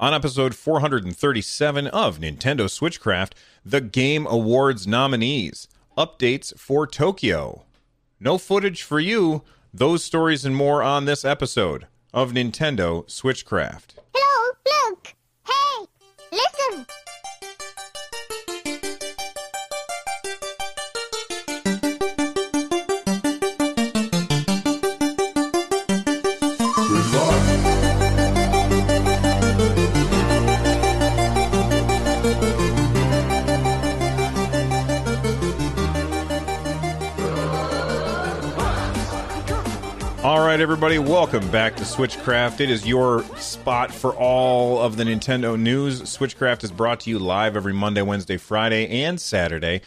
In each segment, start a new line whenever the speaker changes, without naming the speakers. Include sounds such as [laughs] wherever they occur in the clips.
On episode 437 of Nintendo Switchcraft, the Game Awards nominees, updates for Tokyo. No footage for you. Those stories and more on this episode of Nintendo Switchcraft. Right, everybody, welcome back to Switchcraft. It is your spot for all of the Nintendo news. Switchcraft is brought to you live every Monday, Wednesday, Friday, and Saturday.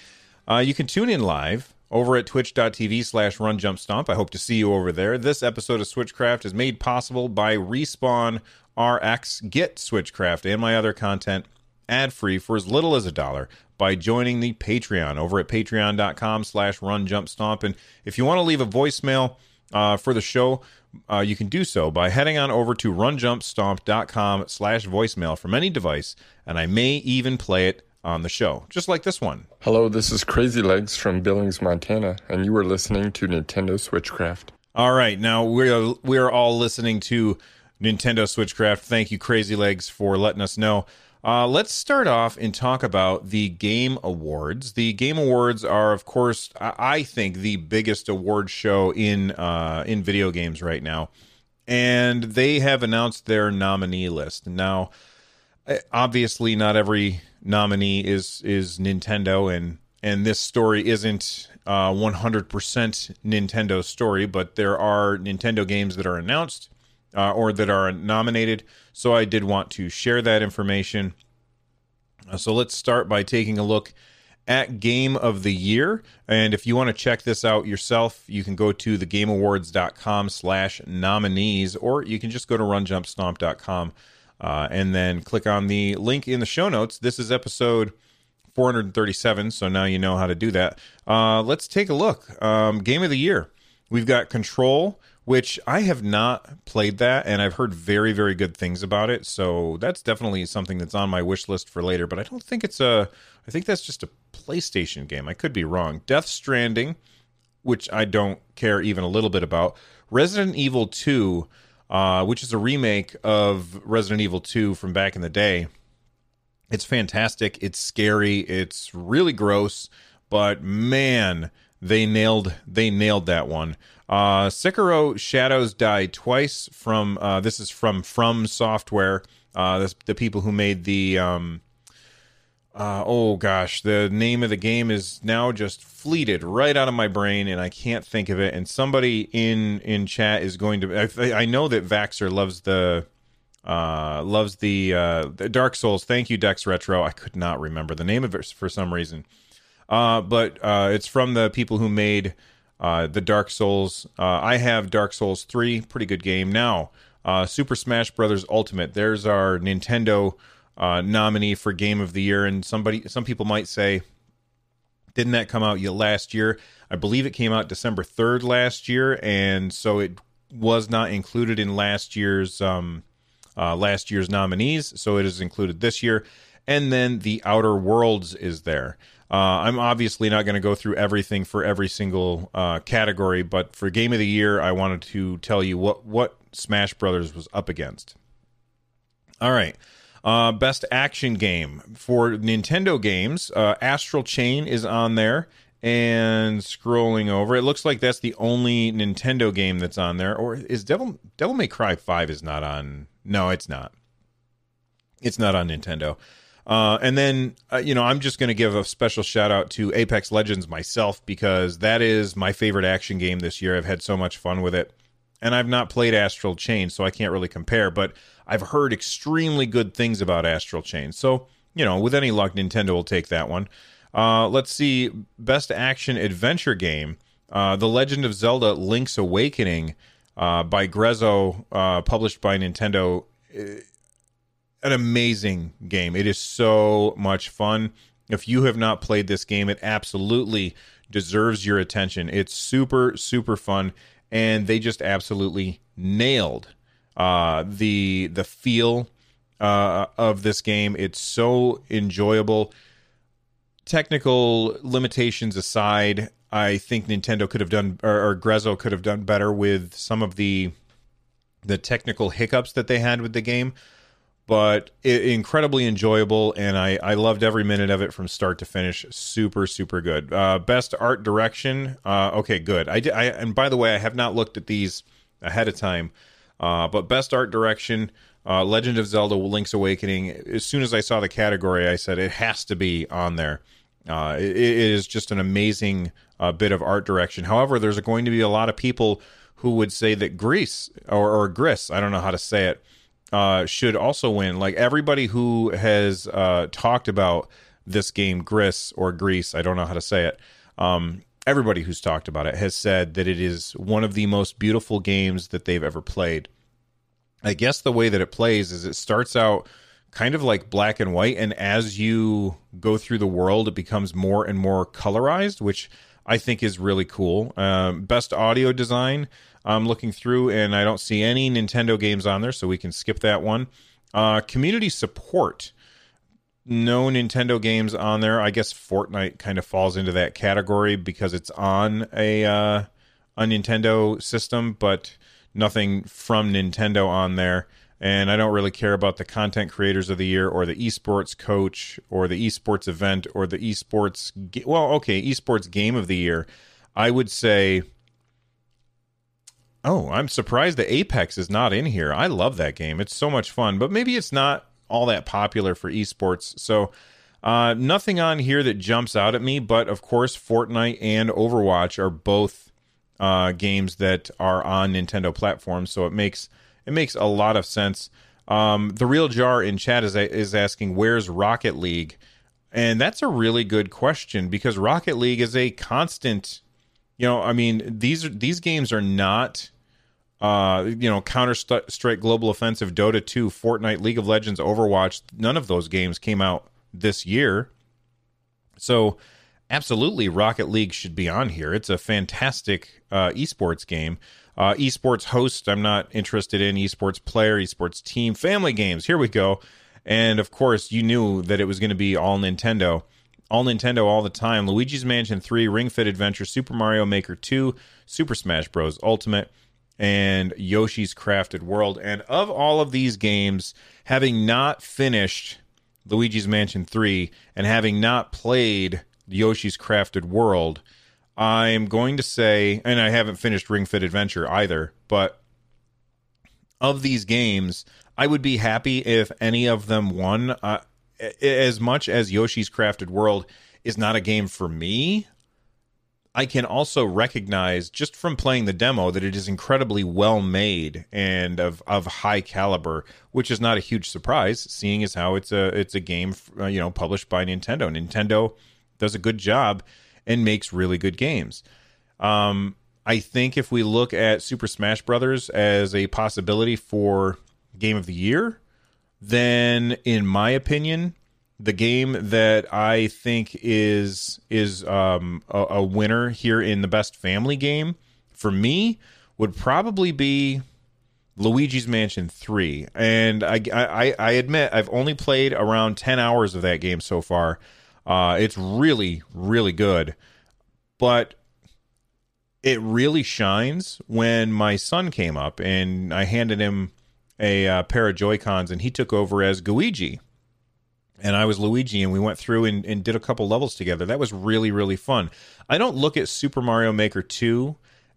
Uh, you can tune in live over at twitch.tv slash runjumpstomp. I hope to see you over there. This episode of Switchcraft is made possible by Respawn RX. Get Switchcraft and my other content ad-free for as little as a dollar by joining the Patreon over at patreon.com slash runjumpstomp. And if you want to leave a voicemail uh, for the show, uh, you can do so by heading on over to runjumpstomp.com slash voicemail from any device, and I may even play it on the show, just like this one.
Hello, this is Crazy Legs from Billings, Montana, and you are listening to Nintendo Switchcraft.
All right, now we're we're all listening to Nintendo Switchcraft. Thank you, Crazy Legs, for letting us know. Uh, let's start off and talk about the Game Awards. The Game Awards are, of course, I think the biggest award show in uh, in video games right now, and they have announced their nominee list. Now, eh, obviously, not every nominee is is Nintendo, and and this story isn't uh, 100% Nintendo story, but there are Nintendo games that are announced uh, or that are nominated. So I did want to share that information. Uh, so let's start by taking a look at Game of the Year. And if you want to check this out yourself, you can go to thegameawards.com slash nominees, or you can just go to runjumpstomp.com uh, and then click on the link in the show notes. This is episode 437, so now you know how to do that. Uh, let's take a look. Um, Game of the Year. We've got Control, which I have not played that, and I've heard very, very good things about it. So that's definitely something that's on my wish list for later. But I don't think it's a. I think that's just a PlayStation game. I could be wrong. Death Stranding, which I don't care even a little bit about. Resident Evil 2, uh, which is a remake of Resident Evil 2 from back in the day. It's fantastic. It's scary. It's really gross, but man, they nailed they nailed that one. Uh, Sekiro Shadows Die Twice from uh, this is from From Software. Uh, this, the people who made the um, uh, oh gosh, the name of the game is now just fleeted right out of my brain, and I can't think of it. And somebody in in chat is going to. I, I know that Vaxer loves the uh loves the uh the Dark Souls. Thank you, Dex Retro. I could not remember the name of it for some reason. Uh, but uh, it's from the people who made uh, the Dark Souls. Uh, I have Dark Souls 3, pretty good game. Now, uh, Super Smash Brothers Ultimate. There's our Nintendo uh, nominee for Game of the Year, and somebody, some people might say, didn't that come out last year? I believe it came out December 3rd last year, and so it was not included in last year's um, last year's nominees. So it is included this year, and then the Outer Worlds is there. Uh, I'm obviously not going to go through everything for every single uh, category, but for Game of the Year, I wanted to tell you what what Smash Brothers was up against. All right. Uh, best action game for Nintendo games. Uh, Astral Chain is on there. And scrolling over, it looks like that's the only Nintendo game that's on there. Or is Devil Devil May Cry Five is not on? No, it's not. It's not on Nintendo. Uh, and then, uh, you know, I'm just going to give a special shout out to Apex Legends myself because that is my favorite action game this year. I've had so much fun with it. And I've not played Astral Chain, so I can't really compare, but I've heard extremely good things about Astral Chain. So, you know, with any luck, Nintendo will take that one. Uh, let's see. Best action adventure game uh, The Legend of Zelda Link's Awakening uh, by Grezzo, uh, published by Nintendo an amazing game. It is so much fun. If you have not played this game, it absolutely deserves your attention. It's super, super fun, and they just absolutely nailed uh, the the feel uh, of this game. It's so enjoyable. Technical limitations aside, I think Nintendo could have done, or, or Grezzo could have done better with some of the the technical hiccups that they had with the game. But it, incredibly enjoyable, and I, I loved every minute of it from start to finish. Super, super good. Uh, best art direction. Uh, okay, good. I, I and by the way, I have not looked at these ahead of time, uh, but best art direction. Uh, Legend of Zelda: Link's Awakening. As soon as I saw the category, I said it has to be on there. Uh, it, it is just an amazing uh, bit of art direction. However, there's going to be a lot of people who would say that Greece or, or Gris, I don't know how to say it, uh, should also win. Like everybody who has uh, talked about this game, Gris or Greece, I don't know how to say it. Um, everybody who's talked about it has said that it is one of the most beautiful games that they've ever played. I guess the way that it plays is it starts out kind of like black and white, and as you go through the world, it becomes more and more colorized, which I think is really cool. Um, best audio design. I'm looking through and I don't see any Nintendo games on there, so we can skip that one. Uh, community support. No Nintendo games on there. I guess Fortnite kind of falls into that category because it's on a uh, a Nintendo system, but nothing from Nintendo on there. And I don't really care about the content creators of the year or the esports coach or the esports event or the esports. Well, okay, esports game of the year. I would say. Oh, I'm surprised the Apex is not in here. I love that game. It's so much fun, but maybe it's not all that popular for esports. So, uh, nothing on here that jumps out at me, but of course, Fortnite and Overwatch are both uh, games that are on Nintendo platforms. So it makes it makes a lot of sense. Um, the real jar in chat is is asking where's Rocket League, and that's a really good question because Rocket League is a constant. You know, I mean these these games are not. Uh, you know, Counter Strike, Global Offensive, Dota 2, Fortnite, League of Legends, Overwatch. None of those games came out this year. So, absolutely, Rocket League should be on here. It's a fantastic uh, esports game. Uh, esports host, I'm not interested in. Esports player, esports team, family games. Here we go. And of course, you knew that it was going to be all Nintendo. All Nintendo all the time. Luigi's Mansion 3, Ring Fit Adventure, Super Mario Maker 2, Super Smash Bros. Ultimate, and Yoshi's Crafted World. And of all of these games, having not finished Luigi's Mansion 3 and having not played Yoshi's Crafted World, I'm going to say, and I haven't finished Ring Fit Adventure either, but of these games, I would be happy if any of them won. Uh, as much as Yoshi's Crafted World is not a game for me, I can also recognize just from playing the demo that it is incredibly well made and of of high caliber, which is not a huge surprise, seeing as how it's a it's a game uh, you know published by Nintendo. Nintendo does a good job and makes really good games. Um, I think if we look at Super Smash Brothers as a possibility for game of the year, then in my opinion, the game that I think is is um, a, a winner here in the best family game for me would probably be Luigi's Mansion 3. And I, I, I admit I've only played around 10 hours of that game so far. Uh, it's really, really good. But it really shines when my son came up and I handed him a uh, pair of Joy Cons and he took over as Luigi. And I was Luigi, and we went through and, and did a couple levels together. That was really, really fun. I don't look at Super Mario Maker 2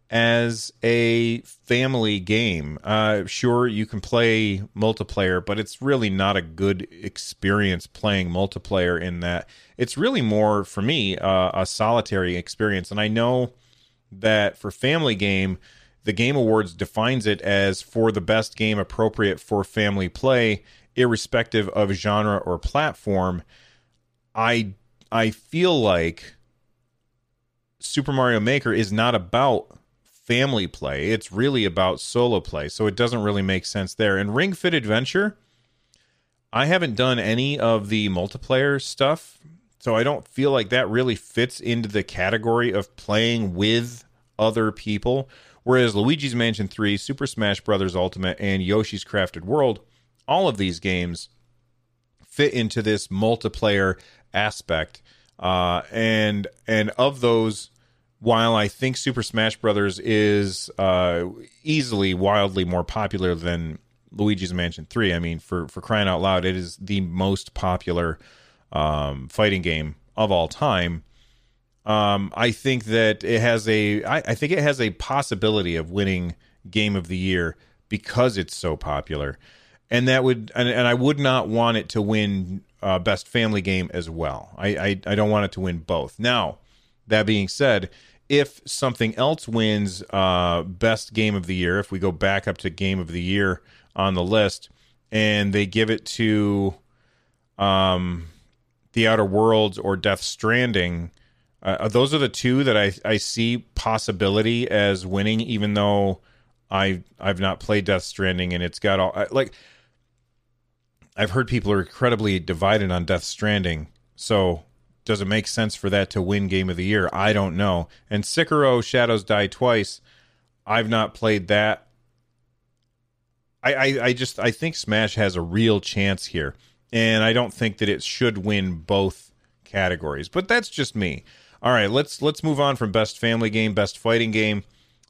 as a family game. Uh, sure, you can play multiplayer, but it's really not a good experience playing multiplayer in that. It's really more, for me, uh, a solitary experience. And I know that for family game, the Game Awards defines it as for the best game appropriate for family play, irrespective of genre or platform. I I feel like Super Mario Maker is not about family play. It's really about solo play. So it doesn't really make sense there. And Ring Fit Adventure, I haven't done any of the multiplayer stuff. So I don't feel like that really fits into the category of playing with other people. Whereas Luigi's Mansion 3, Super Smash Bros. Ultimate, and Yoshi's Crafted World, all of these games fit into this multiplayer aspect. Uh, and and of those, while I think Super Smash Brothers is uh, easily wildly more popular than Luigi's Mansion Three, I mean, for for crying out loud, it is the most popular um, fighting game of all time. Um, I think that it has a, I, I think it has a possibility of winning Game of the Year because it's so popular, and that would, and, and I would not want it to win uh, Best Family Game as well. I, I, I don't want it to win both. Now, that being said, if something else wins uh, Best Game of the Year, if we go back up to Game of the Year on the list, and they give it to, um, The Outer Worlds or Death Stranding uh, those are the two that I, I see possibility as winning, even though I I've not played Death Stranding and it's got all like I've heard people are incredibly divided on Death Stranding. So does it make sense for that to win Game of the Year? I don't know. And Sekiro Shadows Die Twice, I've not played that. I, I, I just I think Smash has a real chance here, and I don't think that it should win both categories. But that's just me. All right, let's let's move on from best family game, best fighting game.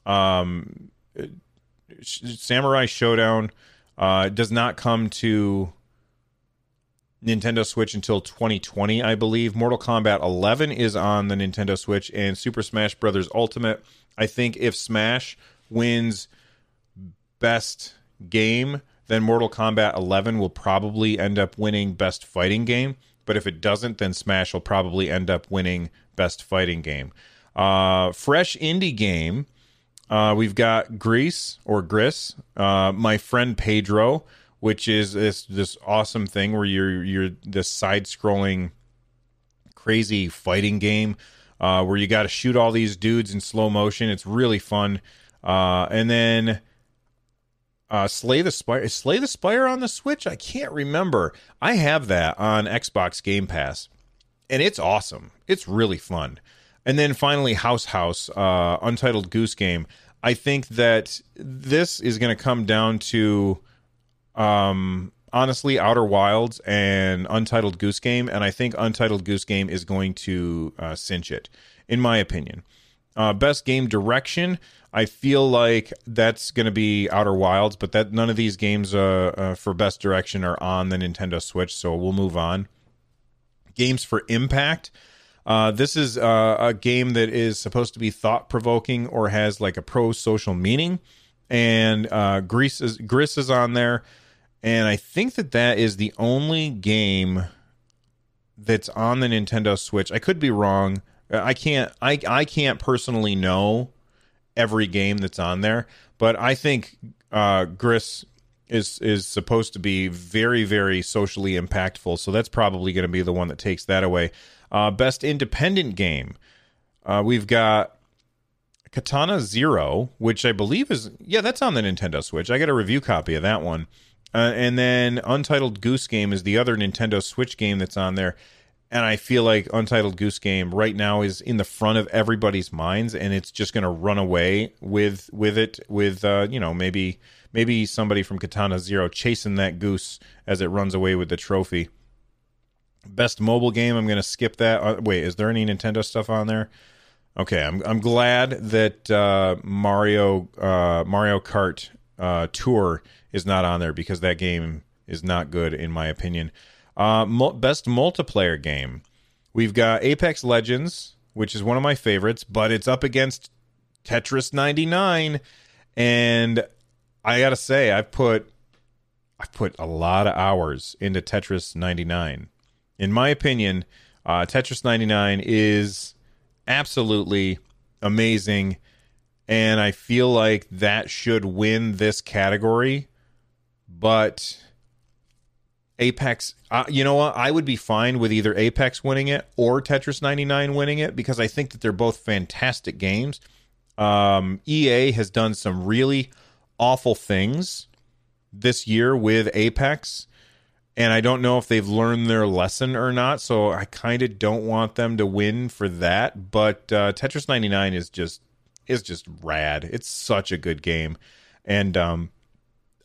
Um, Samurai Shodown uh, does not come to Nintendo Switch until 2020, I believe. Mortal Kombat 11 is on the Nintendo Switch, and Super Smash Brothers Ultimate. I think if Smash wins best game, then Mortal Kombat 11 will probably end up winning best fighting game. But if it doesn't, then Smash will probably end up winning best fighting game. Uh, fresh indie game. Uh, we've got Grease or Gris, uh, my friend Pedro, which is this this awesome thing where you're you're this side scrolling crazy fighting game uh, where you got to shoot all these dudes in slow motion. It's really fun. Uh, and then uh, Slay the Spire. Slay the Spire on the Switch? I can't remember. I have that on Xbox Game Pass, and it's awesome. It's really fun. And then finally, House House, uh, Untitled Goose Game. I think that this is going to come down to, um, honestly, Outer Wilds and Untitled Goose Game, and I think Untitled Goose Game is going to uh, cinch it, in my opinion. Uh, best game direction. I feel like that's going to be Outer Wilds, but that none of these games uh, uh, for best direction are on the Nintendo Switch, so we'll move on. Games for impact. Uh, this is uh, a game that is supposed to be thought provoking or has like a pro social meaning, and uh, Gris is Gris is on there, and I think that that is the only game that's on the Nintendo Switch. I could be wrong. I can't. I I can't personally know every game that's on there, but I think uh, Gris is is supposed to be very very socially impactful. So that's probably going to be the one that takes that away. Uh, best independent game, uh, we've got Katana Zero, which I believe is yeah that's on the Nintendo Switch. I got a review copy of that one. Uh, and then Untitled Goose Game is the other Nintendo Switch game that's on there and I feel like Untitled Goose Game right now is in the front of everybody's minds, and it's just going to run away with with it. With uh, you know maybe maybe somebody from Katana Zero chasing that goose as it runs away with the trophy. Best mobile game. I'm going to skip that. Uh, wait, is there any Nintendo stuff on there? Okay, I'm I'm glad that uh, Mario uh, Mario Kart uh, Tour is not on there because that game is not good in my opinion. Uh, best multiplayer game. We've got Apex Legends, which is one of my favorites, but it's up against Tetris 99, and I gotta say, I've put I've put a lot of hours into Tetris 99. In my opinion, uh, Tetris 99 is absolutely amazing, and I feel like that should win this category, but Apex, uh, you know what? I would be fine with either Apex winning it or Tetris 99 winning it because I think that they're both fantastic games. Um, EA has done some really awful things this year with Apex, and I don't know if they've learned their lesson or not. So I kind of don't want them to win for that. But uh, Tetris 99 is just is just rad. It's such a good game, and um,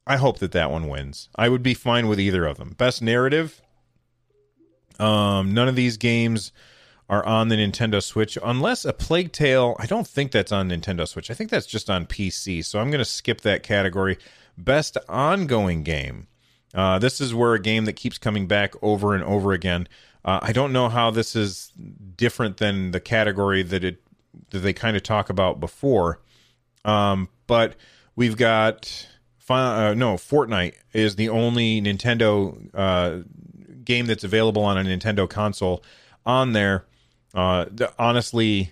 I hope that that one wins. I would be fine with either of them. Best narrative. Um, none of these games are on the Nintendo Switch, unless a Plague Tale. I don't think that's on Nintendo Switch. I think that's just on PC. So I'm going to skip that category. Best ongoing game. Uh, this is where a game that keeps coming back over and over again. Uh, I don't know how this is different than the category that it that they kind of talk about before. Um, but we've got uh, no Fortnite is the only Nintendo uh, game that's available on a Nintendo console on there. Uh, honestly,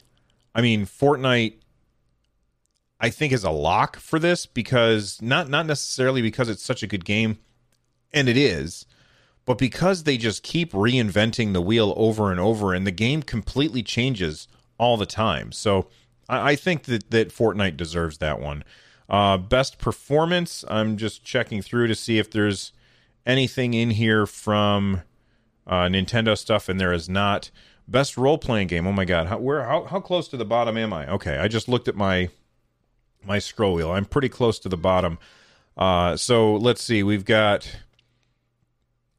I mean Fortnite. I think is a lock for this because not not necessarily because it's such a good game, and it is, but because they just keep reinventing the wheel over and over, and the game completely changes all the time. So I, I think that that Fortnite deserves that one. Uh, best performance. I'm just checking through to see if there's anything in here from uh, Nintendo stuff, and there is not. Best role playing game. Oh my god, how where how how close to the bottom am I? Okay, I just looked at my my scroll wheel. I'm pretty close to the bottom. Uh, so let's see. We've got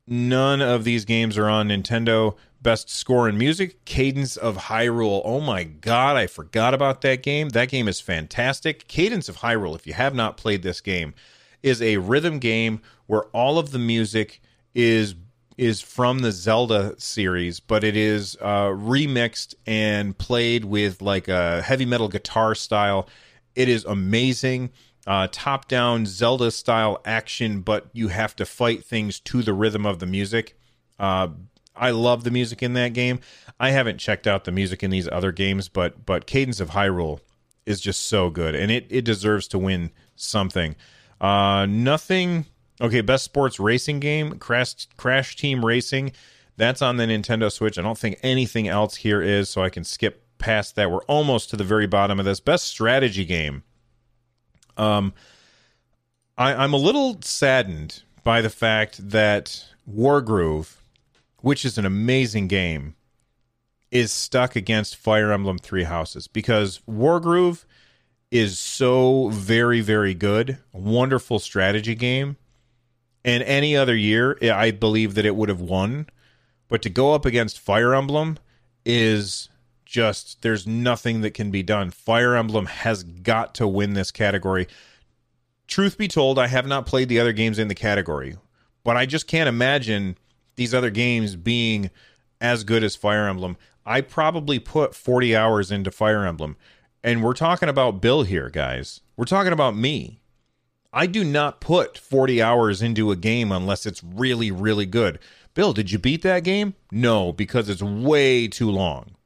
none of these games are on Nintendo. Best score in music, Cadence of Hyrule. Oh my god, I forgot about that game. That game is fantastic. Cadence of Hyrule, if you have not played this game, is a rhythm game where all of the music is is from the Zelda series, but it is uh, remixed and played with like a heavy metal guitar style. It is amazing. Uh, top down Zelda style action, but you have to fight things to the rhythm of the music. Uh, I love the music in that game. I haven't checked out the music in these other games, but but Cadence of Hyrule is just so good, and it it deserves to win something. Uh, nothing. Okay, best sports racing game, Crash Crash Team Racing. That's on the Nintendo Switch. I don't think anything else here is, so I can skip past that. We're almost to the very bottom of this. Best strategy game. Um, I, I'm a little saddened by the fact that Wargroove which is an amazing game, is stuck against Fire Emblem Three Houses because Wargroove is so very, very good. Wonderful strategy game. And any other year, I believe that it would have won. But to go up against Fire Emblem is just, there's nothing that can be done. Fire Emblem has got to win this category. Truth be told, I have not played the other games in the category, but I just can't imagine these other games being as good as Fire Emblem. I probably put 40 hours into Fire Emblem. And we're talking about Bill here, guys. We're talking about me. I do not put 40 hours into a game unless it's really, really good. Bill, did you beat that game? No, because it's way too long.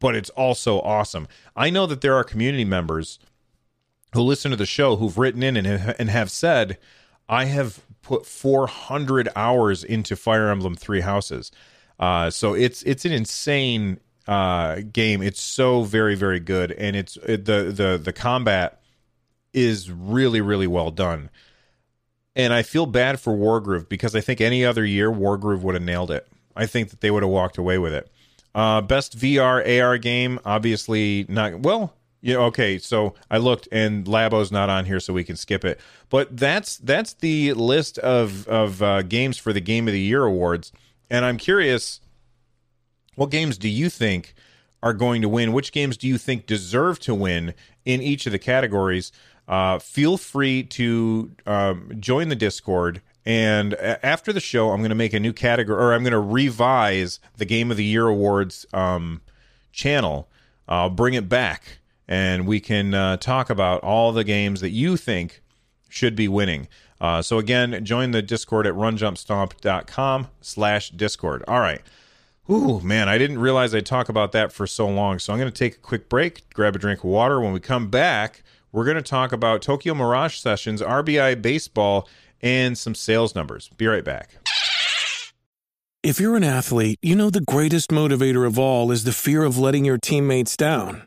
But it's also awesome. I know that there are community members who listen to the show who've written in and have said, I have put 400 hours into Fire Emblem Three Houses. Uh, so it's it's an insane uh, game. It's so very very good, and it's it, the the the combat is really really well done. And I feel bad for Wargroove because I think any other year Wargroove would have nailed it. I think that they would have walked away with it. Uh, best VR AR game, obviously not. Well, yeah, okay. So I looked, and Labo's not on here, so we can skip it. But that's that's the list of of uh, games for the Game of the Year awards, and I'm curious, what games do you think are going to win? Which games do you think deserve to win in each of the categories? Uh, feel free to um, join the Discord. And after the show, I'm going to make a new category, or I'm going to revise the Game of the Year awards um, channel. I'll bring it back and we can uh, talk about all the games that you think should be winning. Uh, so again, join the Discord at runjumpstomp.com slash Discord. All right. Ooh, man, I didn't realize I'd talk about that for so long. So I'm going to take a quick break, grab a drink of water. When we come back, we're going to talk about Tokyo Mirage Sessions, RBI Baseball, and some sales numbers. Be right back.
If you're an athlete, you know the greatest motivator of all is the fear of letting your teammates down.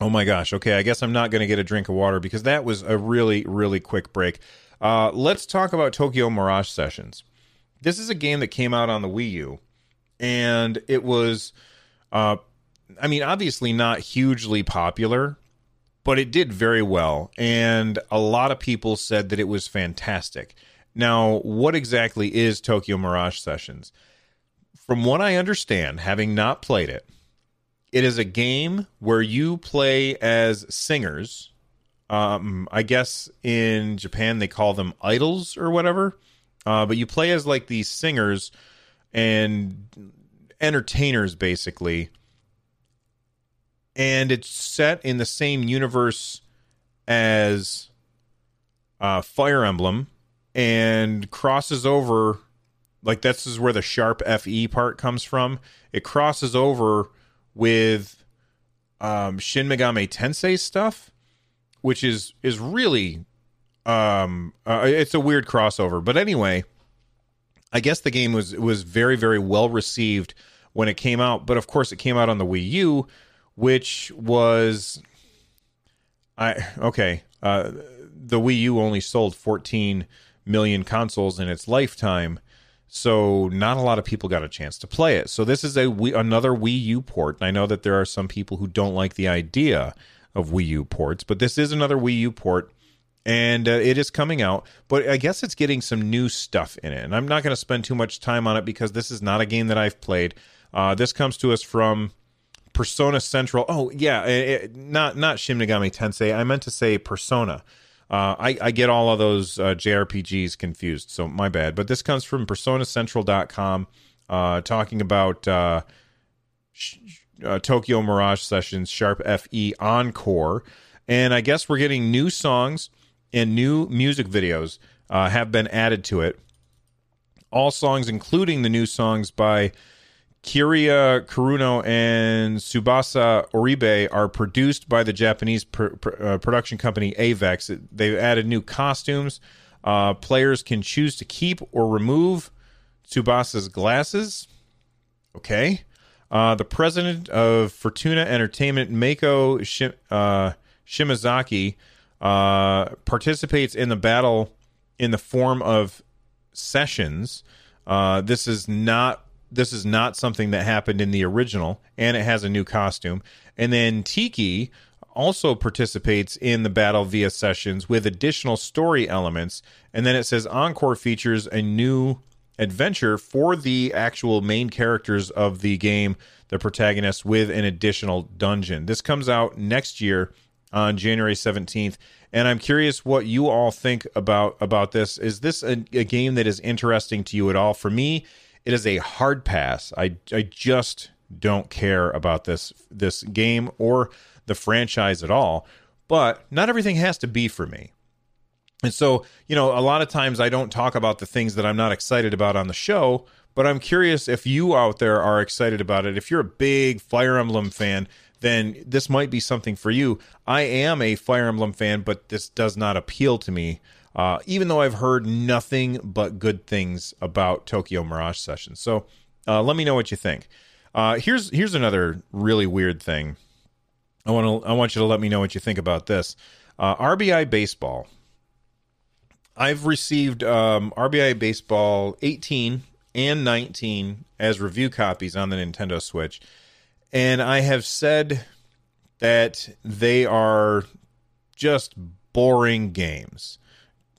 Oh my gosh. Okay, I guess I'm not going to get a drink of water because that was a really, really quick break. Uh, let's talk about Tokyo Mirage Sessions. This is a game that came out on the Wii U, and it was, uh, I mean, obviously not hugely popular, but it did very well. And a lot of people said that it was fantastic. Now, what exactly is Tokyo Mirage Sessions? From what I understand, having not played it, it is a game where you play as singers. Um, I guess in Japan they call them idols or whatever. Uh, but you play as like these singers and entertainers basically. And it's set in the same universe as uh, Fire Emblem and crosses over like this is where the sharp FE part comes from. It crosses over with um, Shin Megami Tensei stuff, which is is really um, uh, it's a weird crossover. But anyway, I guess the game was was very very well received when it came out. But of course, it came out on the Wii U, which was I okay. Uh, the Wii U only sold 14 million consoles in its lifetime so not a lot of people got a chance to play it. So this is a another Wii U port. And I know that there are some people who don't like the idea of Wii U ports, but this is another Wii U port and uh, it is coming out, but I guess it's getting some new stuff in it. And I'm not going to spend too much time on it because this is not a game that I've played. Uh, this comes to us from Persona Central. Oh yeah, it, not not Shin Megami Tensei. I meant to say Persona. Uh, I, I, get all of those uh, JRPGs confused, so my bad. But this comes from PersonaCentral.com, uh, talking about uh, sh- uh, Tokyo Mirage Sessions Sharp FE Encore, and I guess we're getting new songs and new music videos uh, have been added to it. All songs, including the new songs by Kiria Kurono and Tsubasa Oribe are produced by the Japanese pr- pr- uh, production company Avex. They've added new costumes. Uh, players can choose to keep or remove Tsubasa's glasses. Okay. Uh, the president of Fortuna Entertainment, Mako Shim- uh, Shimazaki, uh, participates in the battle in the form of sessions. Uh, this is not this is not something that happened in the original, and it has a new costume. And then Tiki also participates in the battle via sessions with additional story elements. And then it says Encore features a new adventure for the actual main characters of the game, the protagonists, with an additional dungeon. This comes out next year on January 17th. And I'm curious what you all think about about this. Is this a, a game that is interesting to you at all? For me, it is a hard pass. I I just don't care about this this game or the franchise at all. But not everything has to be for me. And so, you know, a lot of times I don't talk about the things that I'm not excited about on the show, but I'm curious if you out there are excited about it. If you're a big Fire Emblem fan, then this might be something for you. I am a Fire Emblem fan, but this does not appeal to me uh, even though I've heard nothing but good things about Tokyo Mirage Sessions. So uh, let me know what you think. Uh, here's here's another really weird thing. I want to I want you to let me know what you think about this. Uh, RBI Baseball. I've received um, RBI Baseball 18 and 19 as review copies on the Nintendo Switch, and I have said that they are just boring games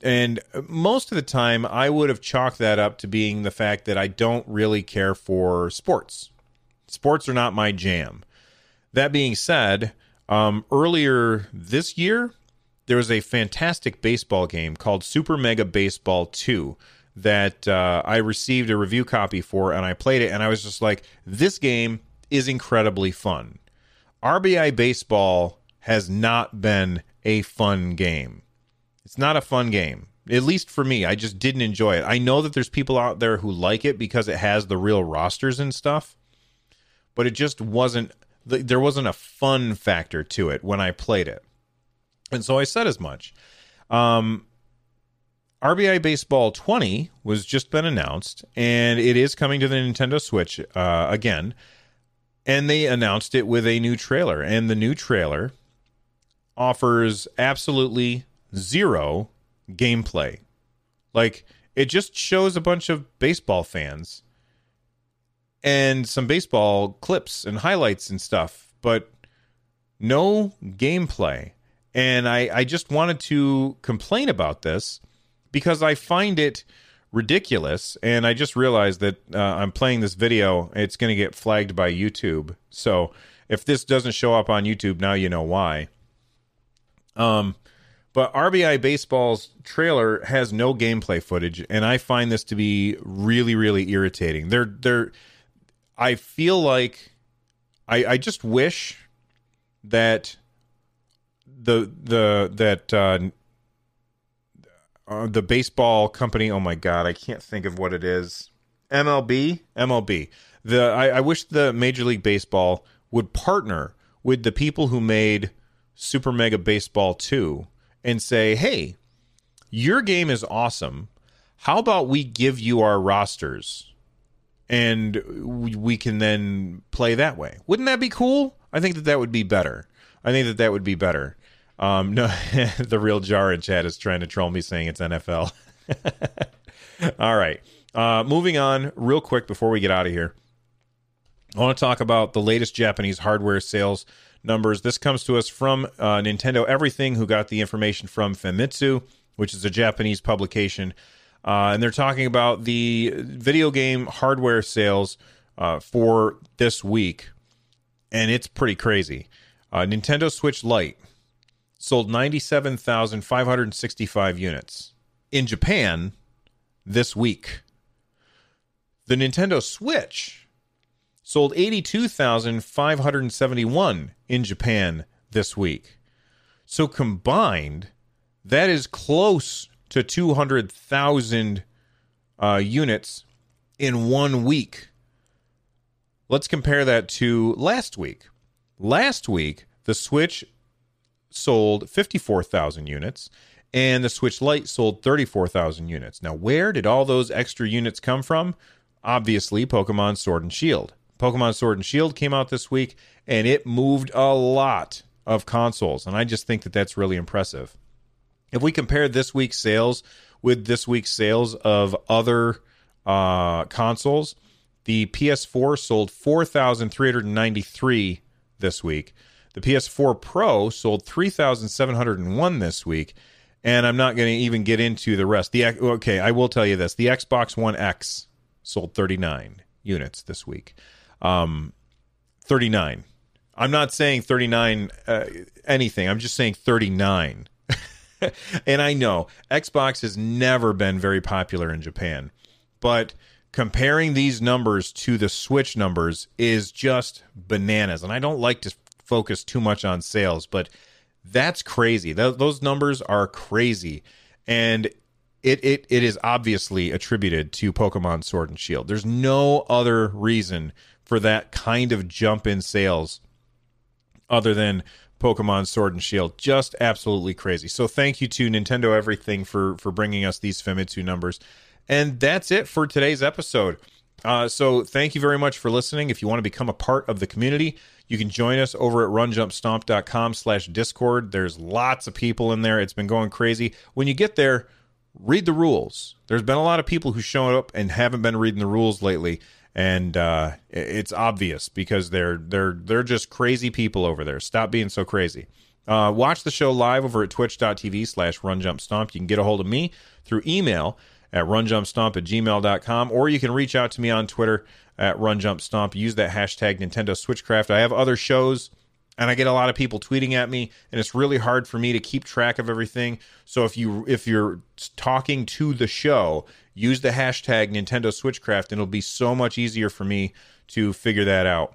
and most of the time I would have chalked that up to being the fact that I don't really care for sports. Sports are not my jam. That being said, um, earlier this year, there was a fantastic baseball game called Super Mega Baseball 2 that uh, I received a review copy for and I played it and I was just like, this game is incredibly fun. RBI baseball has not been a fun game. It's not a fun game. At least for me, I just didn't enjoy it. I know that there's people out there who like it because it has the real rosters and stuff, but it just wasn't there wasn't a fun factor to it when I played it. And so I said as much. Um, RBI Baseball 20 was just been announced, and it is coming to the Nintendo Switch uh, again. And they announced it with a new trailer, and the new trailer offers absolutely zero gameplay. Like it just shows a bunch of baseball fans and some baseball clips and highlights and stuff, but no gameplay. And I, I just wanted to complain about this because I find it ridiculous. And I just realized that uh, I'm playing this video. It's going to get flagged by YouTube. So if this doesn't show up on YouTube, now you know why. Um, but RBI Baseball's trailer has no gameplay footage, and I find this to be really, really irritating. They're they're I feel like I I just wish that the the that uh, uh, the baseball company. Oh my god, I can't think of what it is. MLB, MLB. The I, I wish the Major League Baseball would partner with the people who made Super Mega Baseball 2 and say, "Hey, your game is awesome. How about we give you our rosters and we can then play that way?" Wouldn't that be cool? I think that that would be better. I think that that would be better. Um, no, [laughs] the real jar in chat is trying to troll me saying it's NFL. [laughs] All right. Uh, moving on real quick before we get out of here. I want to talk about the latest Japanese hardware sales numbers. This comes to us from uh, Nintendo Everything, who got the information from Famitsu, which is a Japanese publication. Uh, and they're talking about the video game hardware sales uh, for this week. And it's pretty crazy. Uh, Nintendo Switch Lite sold 97,565 units in Japan this week. The Nintendo Switch sold 82,571 in Japan this week. So combined, that is close to 200,000 uh, units in one week. Let's compare that to last week. Last week, the Switch sold 54,000 units and the Switch Lite sold 34,000 units. Now, where did all those extra units come from? Obviously, Pokemon Sword and Shield. Pokemon Sword and Shield came out this week and it moved a lot of consoles. And I just think that that's really impressive. If we compare this week's sales with this week's sales of other uh, consoles, the PS4 sold 4,393 this week. The PS4 Pro sold 3,701 this week, and I'm not going to even get into the rest. The okay, I will tell you this: the Xbox One X sold 39 units this week. Um, 39. I'm not saying 39 uh, anything. I'm just saying 39. [laughs] and I know Xbox has never been very popular in Japan, but comparing these numbers to the Switch numbers is just bananas. And I don't like to focus too much on sales, but that's crazy. Th- those numbers are crazy, and it, it it is obviously attributed to Pokemon Sword and Shield. There's no other reason for that kind of jump in sales other than Pokemon Sword and Shield. Just absolutely crazy. So thank you to Nintendo Everything for for bringing us these Famitsu numbers. And that's it for today's episode. Uh, so thank you very much for listening. If you want to become a part of the community, you can join us over at runjumpstomp.com slash discord. There's lots of people in there. It's been going crazy. When you get there, read the rules. There's been a lot of people who showed up and haven't been reading the rules lately. And uh, it's obvious because they're they're they're just crazy people over there. Stop being so crazy. Uh, watch the show live over at twitch.tv slash runjumpstomp. You can get a hold of me through email at runjumpstomp at gmail.com, or you can reach out to me on Twitter at runjumpstomp. Use that hashtag Nintendo Switchcraft. I have other shows and I get a lot of people tweeting at me and it's really hard for me to keep track of everything. So if you if you're talking to the show, use the hashtag Nintendo Switchcraft and it'll be so much easier for me to figure that out.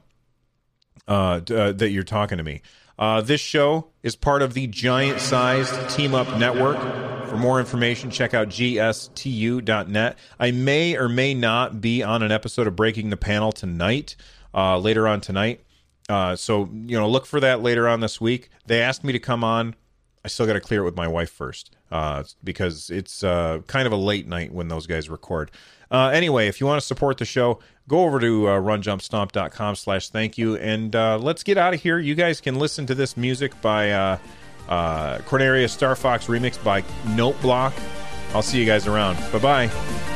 uh, uh, that you're talking to me. Uh, this show is part of the giant sized Team Up Network. For more information, check out gstu.net. I may or may not be on an episode of Breaking the Panel tonight, uh, later on tonight. Uh, so, you know, look for that later on this week. They asked me to come on. I still got to clear it with my wife first uh, because it's uh, kind of a late night when those guys record. Uh, anyway, if you want to support the show, go over to uh, runjumpstomp.com slash thank you and uh, let's get out of here. You guys can listen to this music by uh, uh, Corneria Star Fox remix by Note Block. I'll see you guys around. Bye bye.